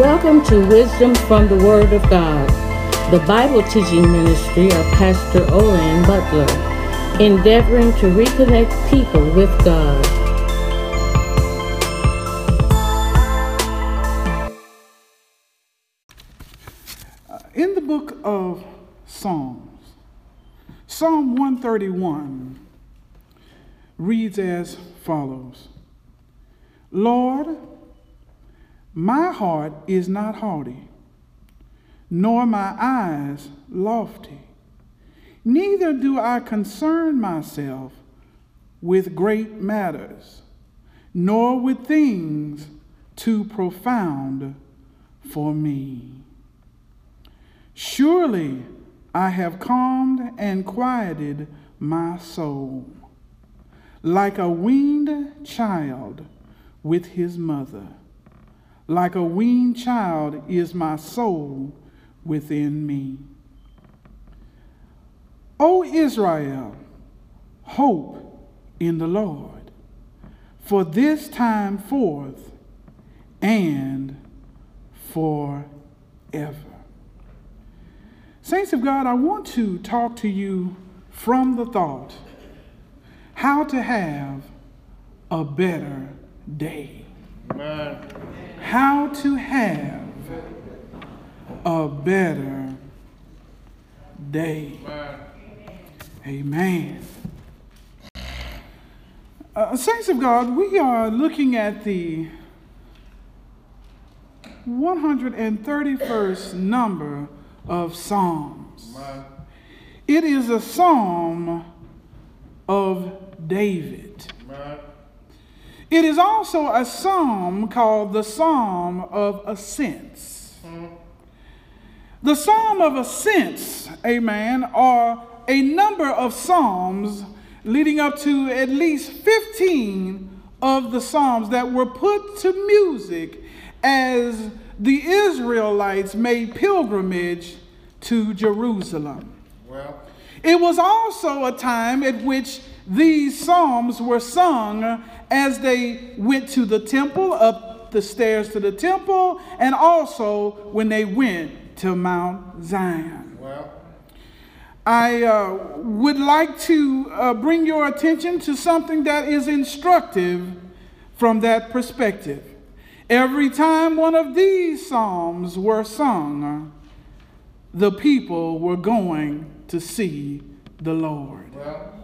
Welcome to Wisdom from the Word of God, the Bible teaching ministry of Pastor Olan Butler, endeavoring to reconnect people with God. Uh, in the book of Psalms, Psalm 131 reads as follows Lord, my heart is not haughty, nor my eyes lofty. Neither do I concern myself with great matters, nor with things too profound for me. Surely I have calmed and quieted my soul, like a weaned child with his mother. Like a weaned child is my soul within me. O Israel, hope in the Lord, for this time forth and forever. Saints of God, I want to talk to you from the thought how to have a better day. Amen. How to have a better day. Amen. Amen. Uh, Saints of God, we are looking at the 131st number of Psalms. Amen. It is a psalm of David. Amen. It is also a psalm called the Psalm of Ascents. The Psalm of Ascents, amen, are a number of psalms leading up to at least 15 of the psalms that were put to music as the Israelites made pilgrimage to Jerusalem. Well. It was also a time at which these psalms were sung as they went to the temple, up the stairs to the temple, and also when they went to Mount Zion. Well. I uh, would like to uh, bring your attention to something that is instructive from that perspective. Every time one of these psalms were sung, the people were going to see the Lord. Well.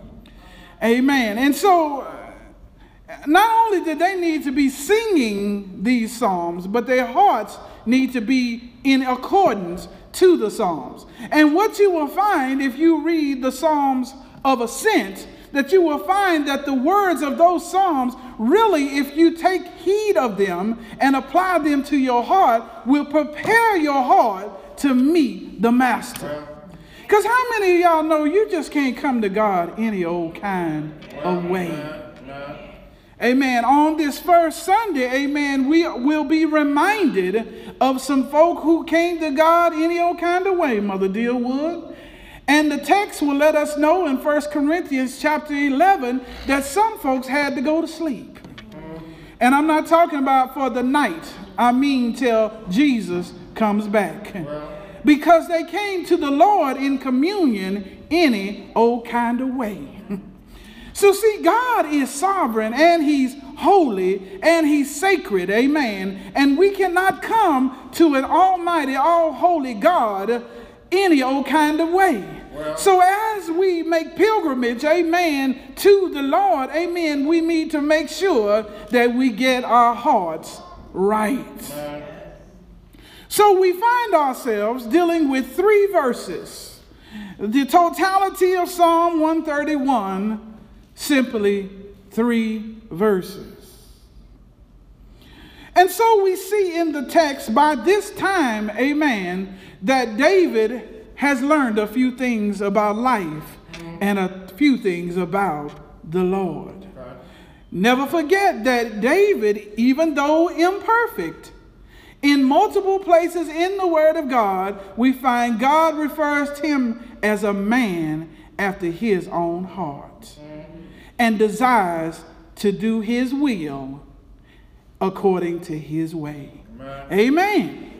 Amen. And so uh, not only did they need to be singing these psalms, but their hearts need to be in accordance to the psalms. And what you will find if you read the psalms of ascent, that you will find that the words of those psalms really, if you take heed of them and apply them to your heart, will prepare your heart to meet the master. Because how many of y'all know you just can't come to God any old kind of way? Amen. On this first Sunday, amen, we will be reminded of some folk who came to God any old kind of way, Mother Dealwood. And the text will let us know in 1 Corinthians chapter 11 that some folks had to go to sleep. And I'm not talking about for the night, I mean till Jesus comes back. Because they came to the Lord in communion any old kind of way. So, see, God is sovereign and He's holy and He's sacred. Amen. And we cannot come to an almighty, all holy God any old kind of way. So, as we make pilgrimage, amen, to the Lord, amen, we need to make sure that we get our hearts right. So, we find ourselves dealing with three verses the totality of Psalm 131 simply three verses. And so we see in the text by this time, amen, that David has learned a few things about life and a few things about the Lord. Never forget that David, even though imperfect, in multiple places in the Word of God, we find God refers to him as a man after his own heart and desires to do his will according to his way. Amen. Amen.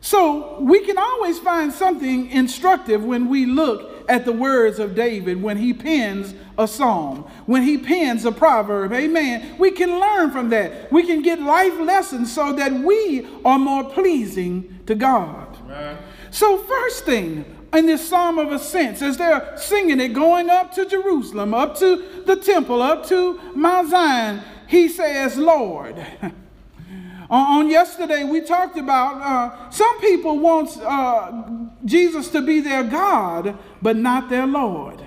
So we can always find something instructive when we look at the words of David when he pens a psalm, when he pens a proverb. Amen. We can learn from that. We can get life lessons so that we are more pleasing to God. Amen. So, first thing, in this psalm of ascents, as they're singing it, going up to Jerusalem, up to the temple, up to Mount Zion, he says, Lord. On yesterday, we talked about uh, some people want uh, Jesus to be their God, but not their Lord.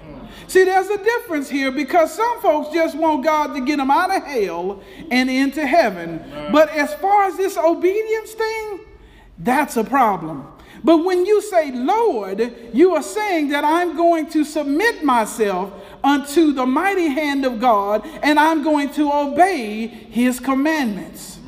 See, there's a difference here because some folks just want God to get them out of hell and into heaven. But as far as this obedience thing, that's a problem. But when you say Lord, you are saying that I'm going to submit myself unto the mighty hand of God and I'm going to obey his commandments.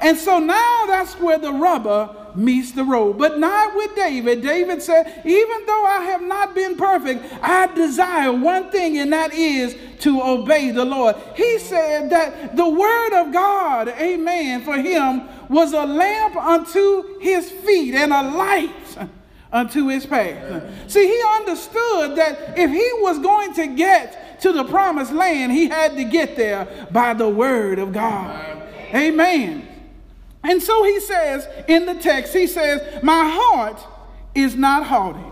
And so now that's where the rubber meets the road. But not with David. David said, Even though I have not been perfect, I desire one thing, and that is to obey the Lord. He said that the word of God, amen, for him was a lamp unto his feet and a light unto his path. See, he understood that if he was going to get to the promised land, he had to get there by the word of God. Amen. And so he says in the text, he says, My heart is not haughty.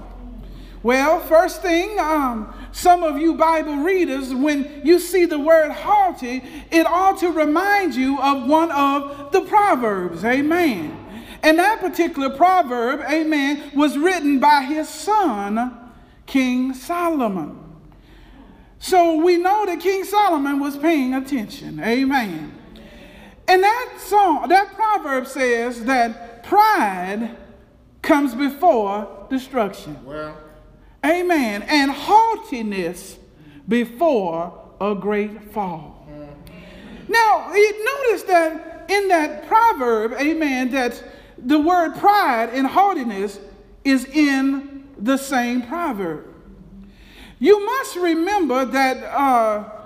Well, first thing, um, some of you Bible readers, when you see the word haughty, it ought to remind you of one of the Proverbs. Amen. And that particular proverb, amen, was written by his son, King Solomon. So we know that King Solomon was paying attention. Amen. And that song, that proverb says that pride comes before destruction. Well, amen. And haughtiness before a great fall. Mm-hmm. Now, you notice that in that proverb, amen, that the word pride and haughtiness is in the same proverb. You must remember that uh,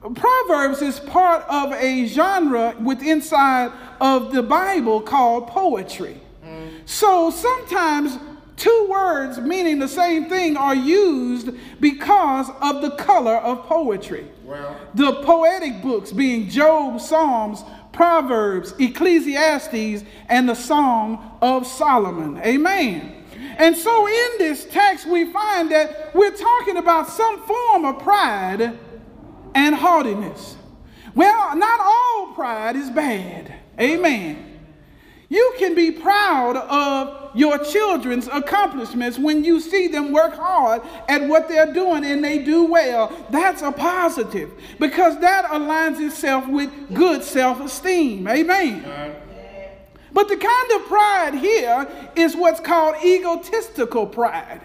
Proverbs is part of a genre with inside of the Bible called poetry. Mm. So sometimes two words meaning the same thing are used because of the color of poetry. Well. The poetic books being Job, Psalms, Proverbs, Ecclesiastes, and the Song of Solomon. Amen. And so in this text, we find that we're talking about some form of pride and haughtiness. Well, not all pride is bad. Amen. You can be proud of your children's accomplishments when you see them work hard at what they're doing and they do well. That's a positive because that aligns itself with good self esteem. Amen. But the kind of pride here is what's called egotistical pride.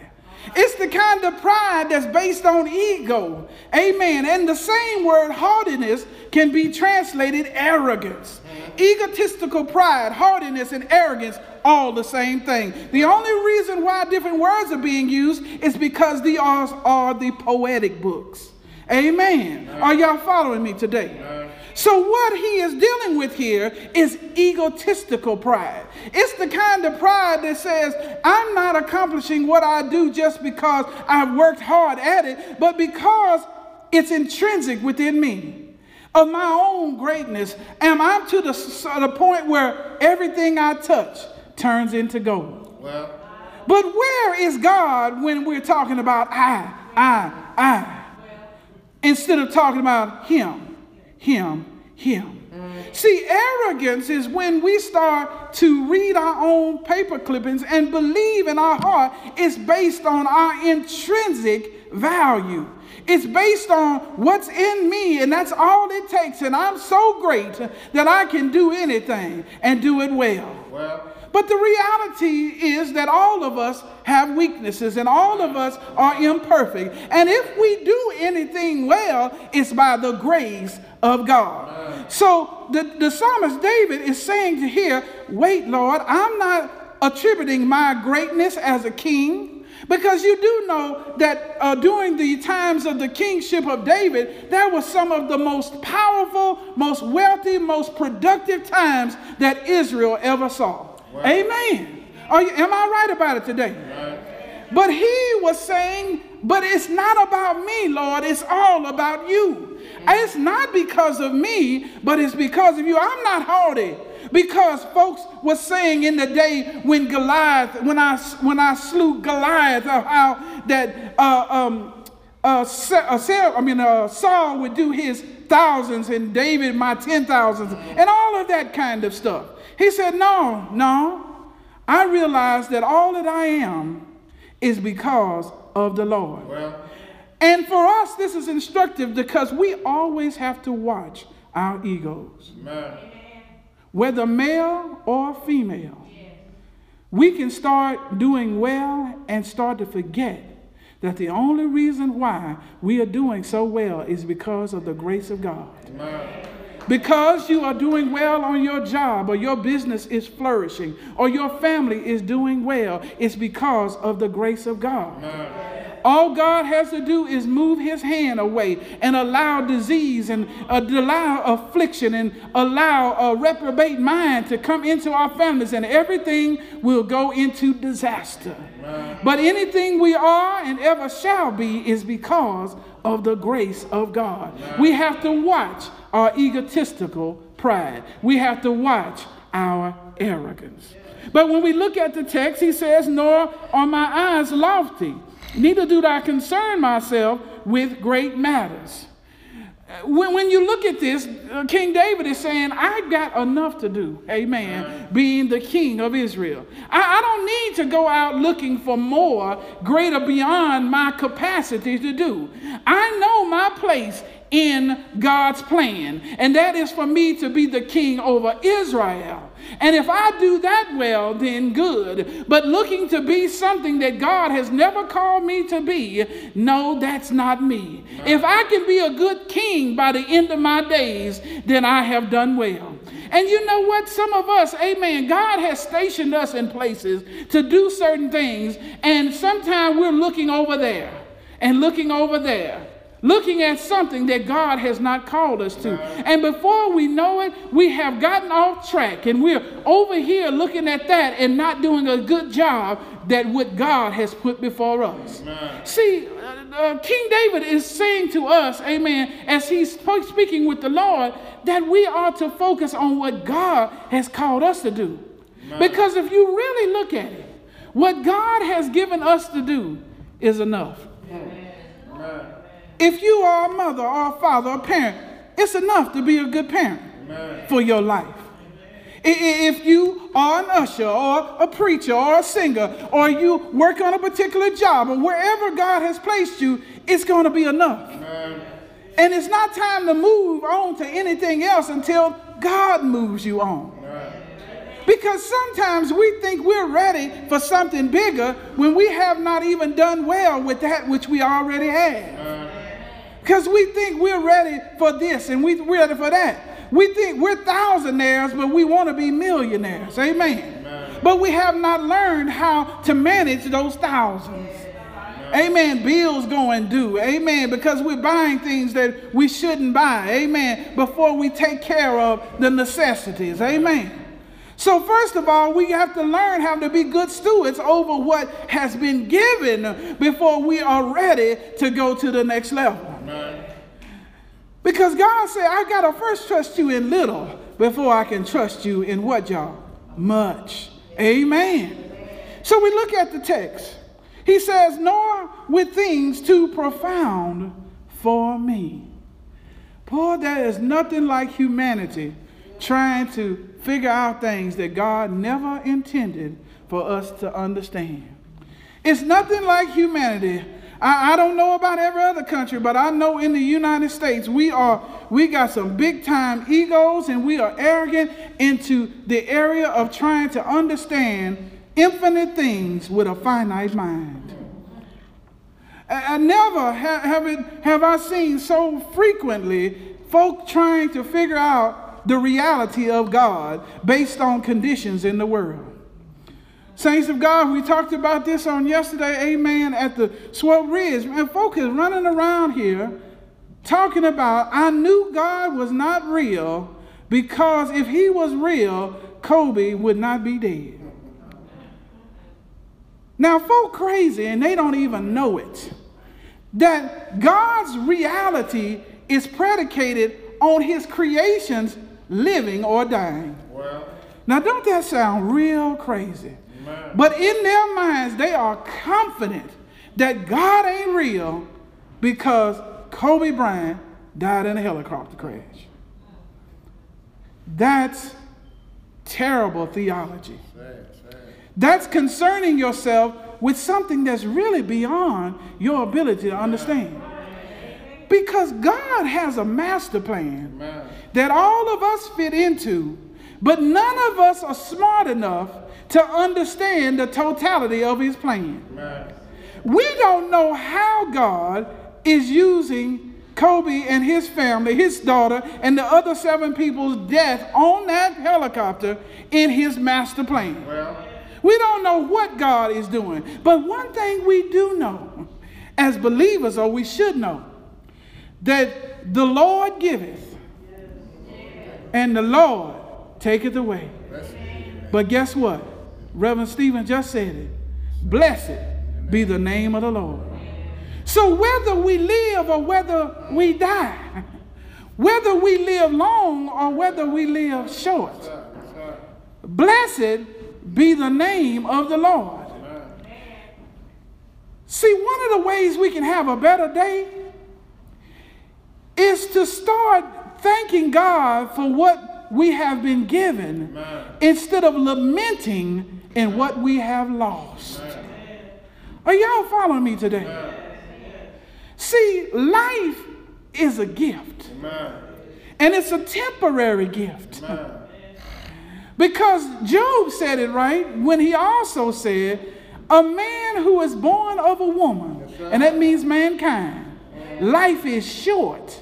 It's the kind of pride that's based on ego. Amen. And the same word haughtiness can be translated arrogance. Mm-hmm. Egotistical pride, haughtiness, and arrogance, all the same thing. The only reason why different words are being used is because these are, are the poetic books. Amen. Are y'all following me today? So, what he is dealing with here is egotistical pride. It's the kind of pride that says, I'm not accomplishing what I do just because I've worked hard at it, but because it's intrinsic within me of my own greatness. Am I to the, the point where everything I touch turns into gold? Well. But where is God when we're talking about I, I, I? Instead of talking about Him him, him. See, arrogance is when we start to read our own paper clippings and believe in our heart it's based on our intrinsic value. It's based on what's in me, and that's all it takes. And I'm so great that I can do anything and do it well. well but the reality is that all of us have weaknesses and all of us are imperfect. And if we do anything well, it's by the grace of God. So the, the psalmist David is saying to here, wait, Lord, I'm not attributing my greatness as a king. Because you do know that uh, during the times of the kingship of David, there was some of the most powerful, most wealthy, most productive times that Israel ever saw. Wow. Amen. You, am I right about it today? Right. But he was saying, but it's not about me, Lord. It's all about you. It's not because of me, but it's because of you. I'm not haughty because folks were saying in the day when Goliath, when I when I slew Goliath, how that uh, um, uh, Sarah, I mean uh, Saul would do his thousands and David my ten thousands and all of that kind of stuff. He said, No, no. I realize that all that I am is because of the Lord. Well. And for us, this is instructive because we always have to watch our egos. Amen. Whether male or female. We can start doing well and start to forget that the only reason why we are doing so well is because of the grace of God. Amen. Because you are doing well on your job, or your business is flourishing, or your family is doing well, it's because of the grace of God. Amen. All God has to do is move his hand away and allow disease and uh, allow affliction and allow a reprobate mind to come into our families, and everything will go into disaster. Amen. But anything we are and ever shall be is because of the grace of God. Amen. We have to watch our egotistical pride. We have to watch our arrogance. But when we look at the text, he says, Nor are my eyes lofty, neither do I concern myself with great matters. When, when you look at this, uh, King David is saying, I've got enough to do, amen, being the king of Israel. I, I don't need to go out looking for more, greater beyond my capacity to do. I know my place in God's plan, and that is for me to be the king over Israel. And if I do that well, then good. But looking to be something that God has never called me to be, no, that's not me. If I can be a good king by the end of my days, then I have done well. And you know what? Some of us, amen, God has stationed us in places to do certain things, and sometimes we're looking over there and looking over there looking at something that God has not called us to. And before we know it, we have gotten off track and we're over here looking at that and not doing a good job that what God has put before us. Amen. See, uh, uh, King David is saying to us, amen, as he's speaking with the Lord, that we are to focus on what God has called us to do. Amen. Because if you really look at it, what God has given us to do is enough. Amen. If you are a mother or a father or a parent, it's enough to be a good parent Amen. for your life. If you are an usher or a preacher or a singer or you work on a particular job or wherever God has placed you, it's going to be enough. Amen. And it's not time to move on to anything else until God moves you on. Because sometimes we think we're ready for something bigger when we have not even done well with that which we already have. Because we think we're ready for this and we, we're ready for that. We think we're thousandaires, but we want to be millionaires. Amen. Amen. But we have not learned how to manage those thousands. Amen. Amen. Bills going due. Amen. Because we're buying things that we shouldn't buy. Amen. Before we take care of the necessities. Amen. So, first of all, we have to learn how to be good stewards over what has been given before we are ready to go to the next level. Because God said, I got to first trust you in little before I can trust you in what, y'all? Much. Amen. So we look at the text. He says, Nor with things too profound for me. Boy, there is nothing like humanity trying to figure out things that God never intended for us to understand. It's nothing like humanity I, I don't know about every other country, but I know in the United States we are we got some big time egos and we are arrogant into the area of trying to understand infinite things with a finite mind. I, I never have, have, it, have I seen so frequently folk trying to figure out the reality of God based on conditions in the world. Saints of God, we talked about this on yesterday, amen, at the Swell Ridge. And folk is running around here talking about, I knew God was not real because if he was real, Kobe would not be dead. Now, folk crazy and they don't even know it. That God's reality is predicated on his creations living or dying. Well, now, don't that sound real crazy? But in their minds, they are confident that God ain't real because Kobe Bryant died in a helicopter crash. That's terrible theology. That's concerning yourself with something that's really beyond your ability to understand. Because God has a master plan that all of us fit into, but none of us are smart enough to understand the totality of his plan. We don't know how God is using Kobe and his family, his daughter, and the other seven people's death on that helicopter in his master plan. Well. We don't know what God is doing. But one thing we do know as believers, or we should know, that the Lord giveth and the Lord taketh away. But guess what? Reverend Stephen just said it. Blessed be the name of the Lord. So whether we live or whether we die, whether we live long or whether we live short, blessed be the name of the Lord. See, one of the ways we can have a better day is to start thanking God for what we have been given Amen. instead of lamenting in what we have lost. Are y'all following me today? See, life is a gift. And it's a temporary gift. because Job said it right when he also said, A man who is born of a woman, and that means mankind, life is short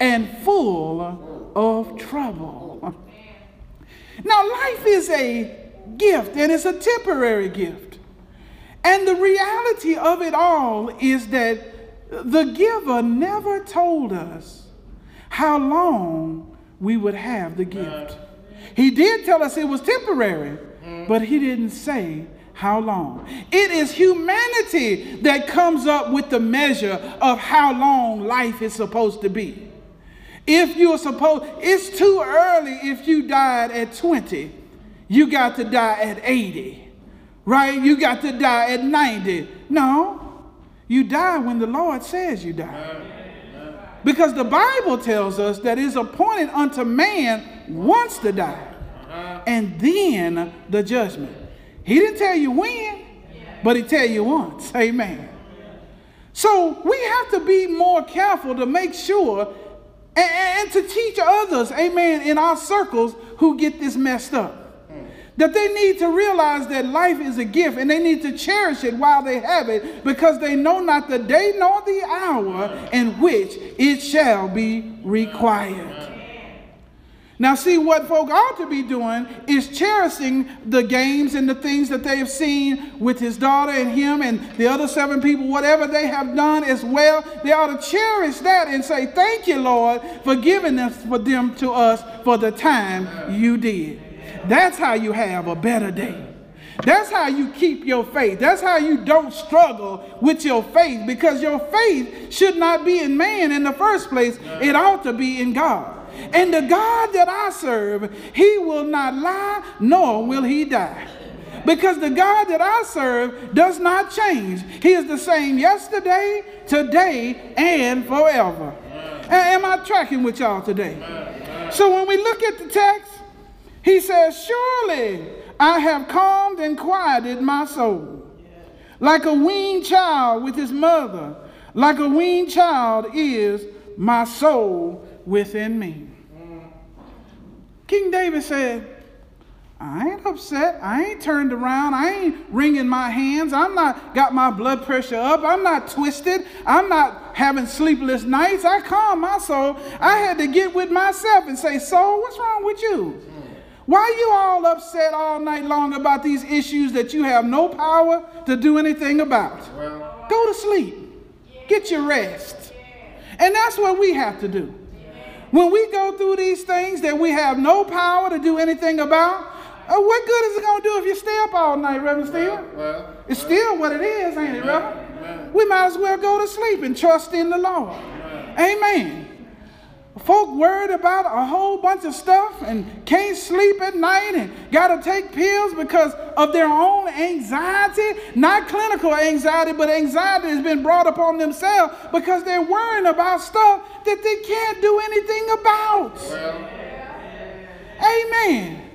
and full of trouble. Now, life is a gift, and it's a temporary gift. And the reality of it all is that the giver never told us how long we would have the gift. He did tell us it was temporary, mm-hmm. but he didn't say how long. It is humanity that comes up with the measure of how long life is supposed to be. If you're supposed, it's too early if you died at 20. You got to die at 80, right? You got to die at 90. No, you die when the Lord says you die. Because the Bible tells us that it's appointed unto man once to die, and then the judgment. He didn't tell you when, but he tell you once. Amen. So we have to be more careful to make sure and, and to teach others, amen, in our circles who get this messed up. That they need to realize that life is a gift and they need to cherish it while they have it because they know not the day nor the hour in which it shall be required. Now, see, what folk ought to be doing is cherishing the games and the things that they have seen with his daughter and him and the other seven people, whatever they have done as well. They ought to cherish that and say, Thank you, Lord, for giving them for them to us for the time you did. That's how you have a better day. That's how you keep your faith. That's how you don't struggle with your faith because your faith should not be in man in the first place. It ought to be in God. And the God that I serve, he will not lie, nor will he die. Because the God that I serve does not change. He is the same yesterday, today, and forever. Am I tracking with y'all today? So when we look at the text, he says, Surely I have calmed and quieted my soul. Like a weaned child with his mother, like a weaned child is my soul within me. King David said, I ain't upset. I ain't turned around. I ain't wringing my hands. I'm not got my blood pressure up. I'm not twisted. I'm not having sleepless nights. I calm my soul. I had to get with myself and say, Soul, what's wrong with you? Why are you all upset all night long about these issues that you have no power to do anything about? Well, Go to sleep. Get your rest. And that's what we have to do. When we go through these things that we have no power to do anything about, Uh, what good is it going to do if you stay up all night, Reverend Steve? Well, well, it's still what it is, ain't it, Reverend? We might as well go to sleep and trust in the Lord. Amen. Folk worried about a whole bunch of stuff and can't sleep at night and got to take pills because of their own anxiety. Not clinical anxiety, but anxiety has been brought upon themselves because they're worrying about stuff that they can't do anything about. Well. Amen.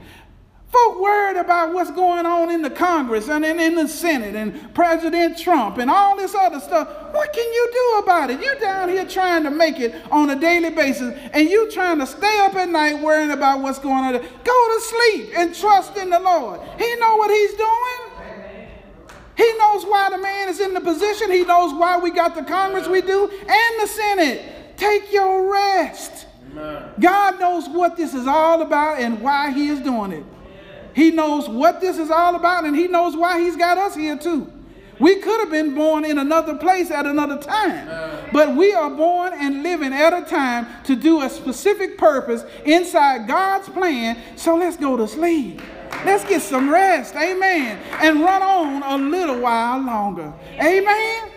Folk worried about what's going on in the Congress and in, the Senate and President Trump and all this other stuff. What can you do about it? You're down here trying to make it on a daily basis and you trying to stay up at night worrying about what's going on. Go to sleep and trust in the Lord. He know what he's doing. He knows why the man is in the position. He knows why we got the Congress we do and the Senate. Take your rest. God knows what this is all about and why he is doing it. He knows what this is all about and he knows why he's got us here too. We could have been born in another place at another time, but we are born and living at a time to do a specific purpose inside God's plan. So let's go to sleep. Let's get some rest. Amen. And run on a little while longer. Amen.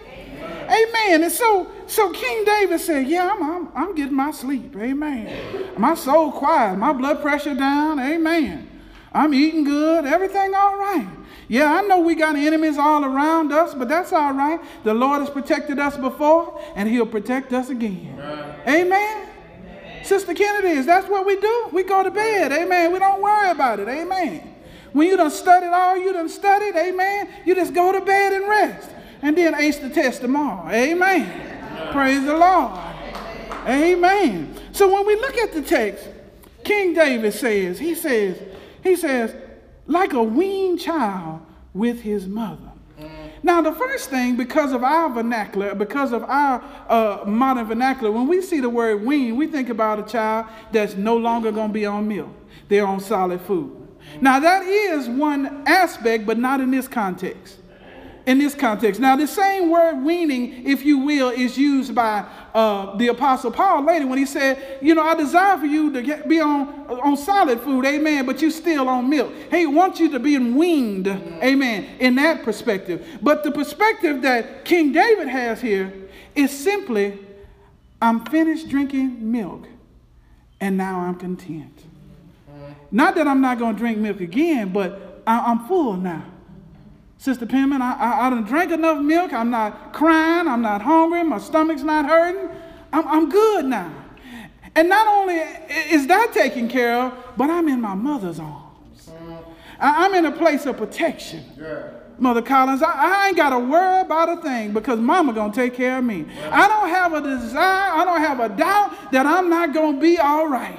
Amen. And so, so King David said, Yeah, I'm, I'm, I'm getting my sleep. Amen. My soul quiet, my blood pressure down. Amen. I'm eating good, everything all right. Yeah, I know we got enemies all around us, but that's all right. The Lord has protected us before, and He'll protect us again. Amen. Amen. Sister Kennedy, is that's what we do? We go to bed. Amen. We don't worry about it. Amen. When you done studied all you done studied, amen, you just go to bed and rest. And then ace the test tomorrow. Amen. amen. Praise the Lord. Amen. So when we look at the text, King David says, he says, he says, like a weaned child with his mother. Now, the first thing, because of our vernacular, because of our uh, modern vernacular, when we see the word wean, we think about a child that's no longer going to be on milk. They're on solid food. Now, that is one aspect, but not in this context in this context. Now, the same word weaning, if you will, is used by uh, the Apostle Paul later when he said, You know, I desire for you to get, be on, on solid food, amen, but you still on milk. He wants you to be weaned, amen, in that perspective. But the perspective that King David has here is simply, I'm finished drinking milk and now I'm content. Not that I'm not going to drink milk again, but I, I'm full now. Sister Penman, I, I, I done drank enough milk. I'm not crying. I'm not hungry. My stomach's not hurting. I'm, I'm good now. And not only is that taken care of, but I'm in my mother's arms. I, am in a place of protection. Yeah. Mother Collins, I, I ain't got to worry about a thing because mama going to take care of me. I don't have a desire, I don't have a doubt that I'm not going to be all right.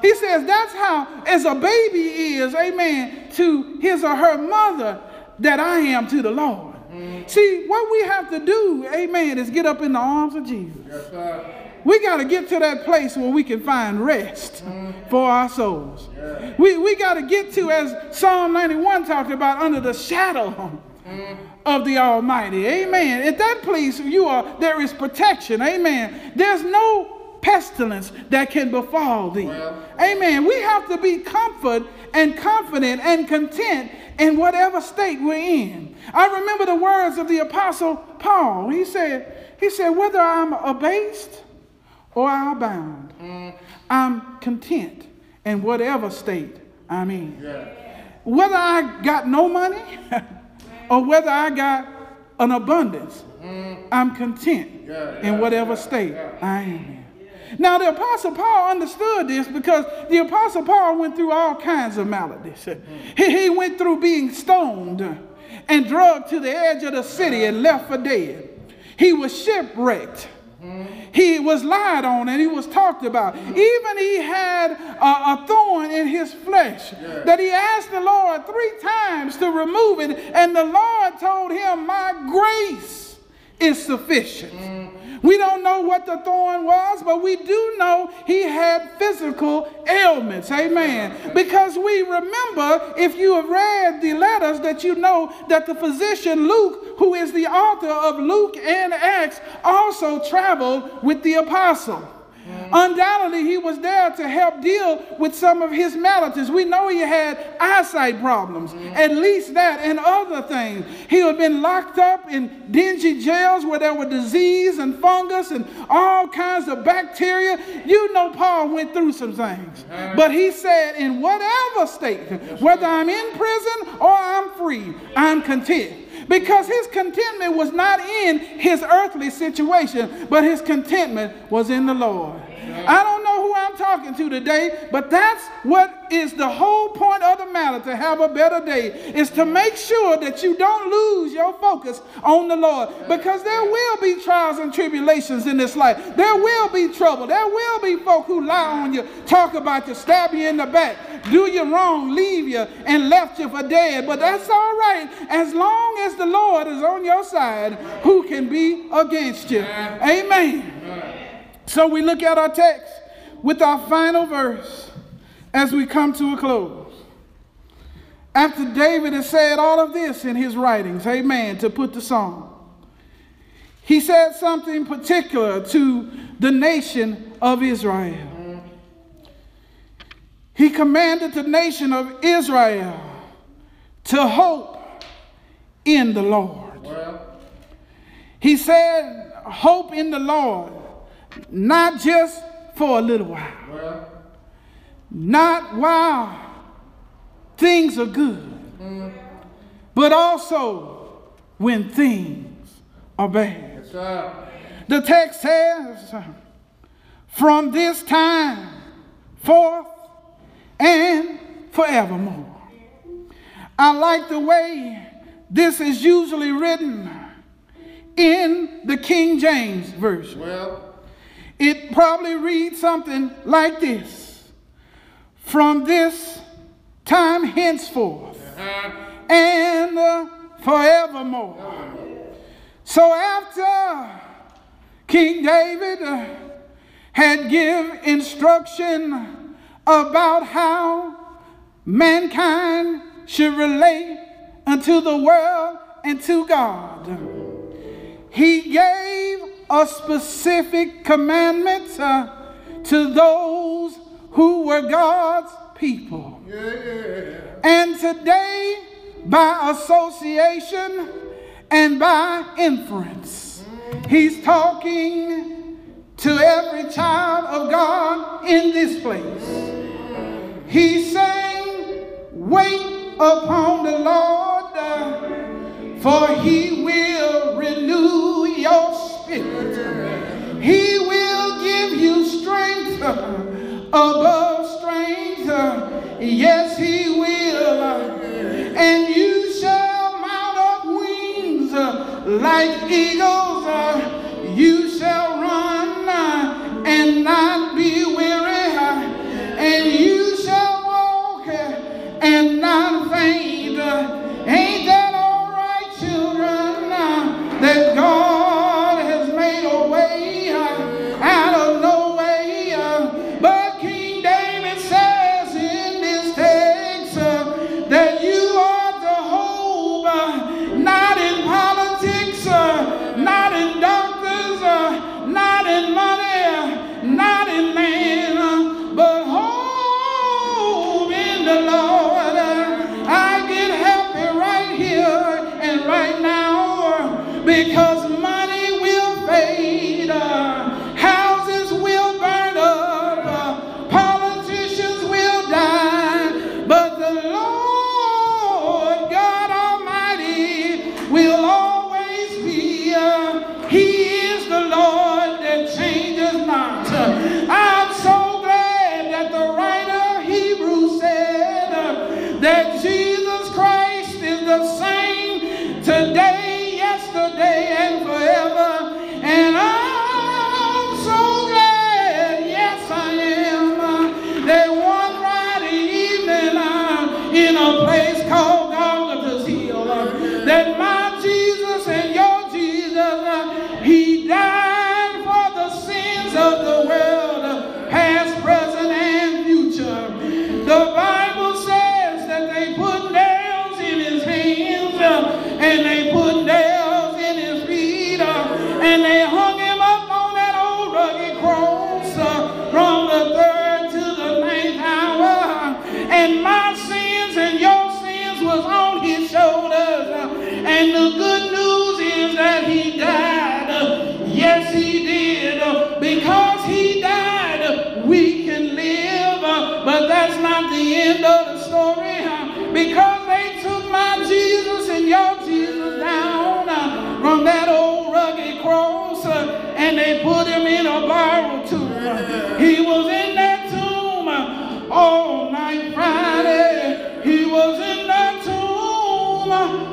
He says that's how, as a baby is, amen, to his or her mother, that I am to the Lord. Mm. See, what we have to do, amen, is get up in the arms of Jesus. Yes, we got to get to that place where we can find rest for our souls. Yeah. We, we got to get to, as Psalm 91 talked about, under the shadow of the Almighty. Amen. At that place, you are there is protection. Amen. There's no pestilence that can befall thee. Well, Amen. We have to be comfort and confident and content in whatever state we're in. I remember the words of the apostle Paul. He said, he said, whether I'm abased or I'm bound, mm. I'm content in whatever state I'm in. Yeah. Whether I got no money or whether I got an abundance, mm. I'm content yeah, in whatever state I am in. Now, the Apostle Paul understood this because the Apostle Paul went through all kinds of maladies. He, he went through being stoned and dragged to the edge of the city and left for dead. He was shipwrecked. He was lied on and he was talked about. Even he had a, a thorn in his flesh that he asked the Lord three times to remove it, and the Lord told him, My grace is sufficient. We don't know what the thorn was, but we do know he had physical ailments. Amen. Because we remember, if you have read the letters, that you know that the physician Luke, who is the author of Luke and Acts, also traveled with the apostle. Undoubtedly, he was there to help deal with some of his maladies. We know he had eyesight problems, mm-hmm. at least that, and other things. He had been locked up in dingy jails where there were disease and fungus and all kinds of bacteria. You know, Paul went through some things. Mm-hmm. But he said, in whatever state, whether I'm in prison or I'm free, I'm content because his contentment was not in his earthly situation, but his contentment was in the Lord. I don't know who I'm talking to today, but that's what is the whole point of the matter to have a better day is to make sure that you don't lose your focus on the Lord because there will be trials and tribulations in this life. There will be trouble. There will be folk who lie on you, talk about you, stab you in the back, do you wrong, leave you, and left you for dead. But that's all right as long as the Lord is on your side. Who can be against you? Amen. So we look at our text with our final verse as we come to a close. After David has said all of this in his writings, amen, to put the song, he said something particular to the nation of Israel. He commanded the nation of Israel to hope in the Lord. He said, Hope in the Lord not just for a little while. Well. Not while things are good, mm. but also when things are bad. Right. The text says, from this time forth and forevermore. I like the way this is usually written in the King James Version. Well. It probably reads something like this From this time henceforth uh-huh. and uh, forevermore. So after King David uh, had give instruction about how mankind should relate unto the world and to God, he gave a specific commandment uh, to those who were God's people. Yeah. And today, by association and by inference, he's talking to every child of God in this place. He's saying, Wait upon the Lord, uh, for he will renew your spirit. He will give you strength uh, above strength. Uh, yes, He will. Uh, and you shall mount up wings like eagles. You shall run and not be weary. And you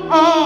tomb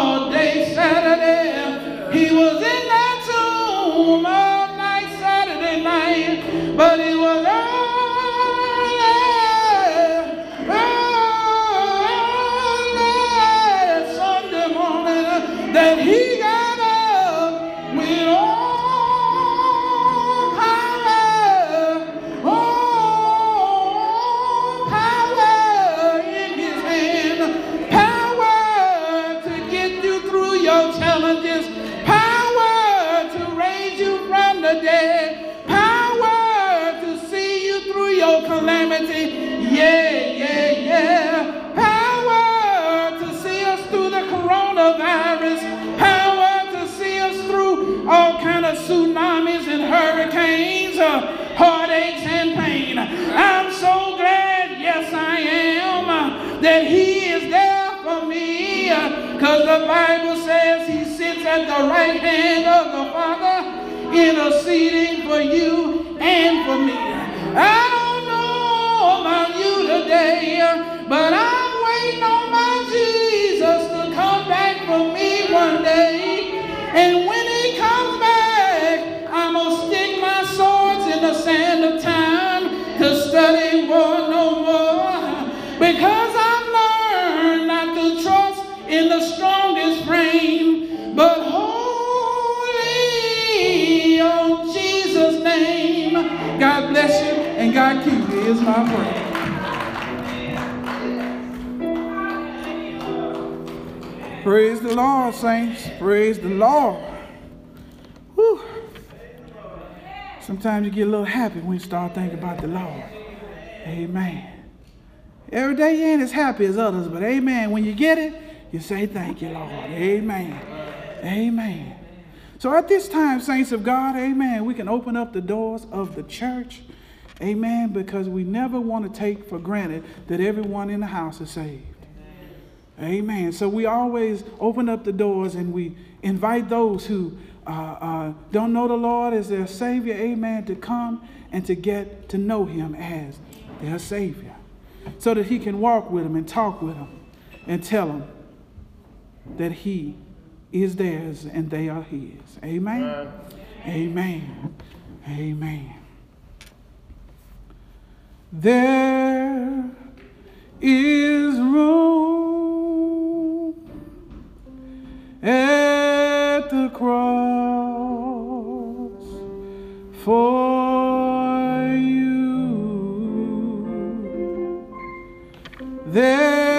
interceding for you and for me. I don't know about you today, but I'm God keep you is my prayer. Praise the Lord, saints. Praise the Lord. Whew. Sometimes you get a little happy when you start thinking about the Lord. Amen. Every day you ain't as happy as others, but amen. When you get it, you say, Thank you, Lord. Amen. Amen. So at this time, saints of God, amen, we can open up the doors of the church. Amen. Because we never want to take for granted that everyone in the house is saved. Amen. So we always open up the doors and we invite those who uh, uh, don't know the Lord as their Savior, amen, to come and to get to know Him as their Savior. So that He can walk with them and talk with them and tell them that He is theirs and they are His. Amen. Amen. Amen. There is room at the cross for you. There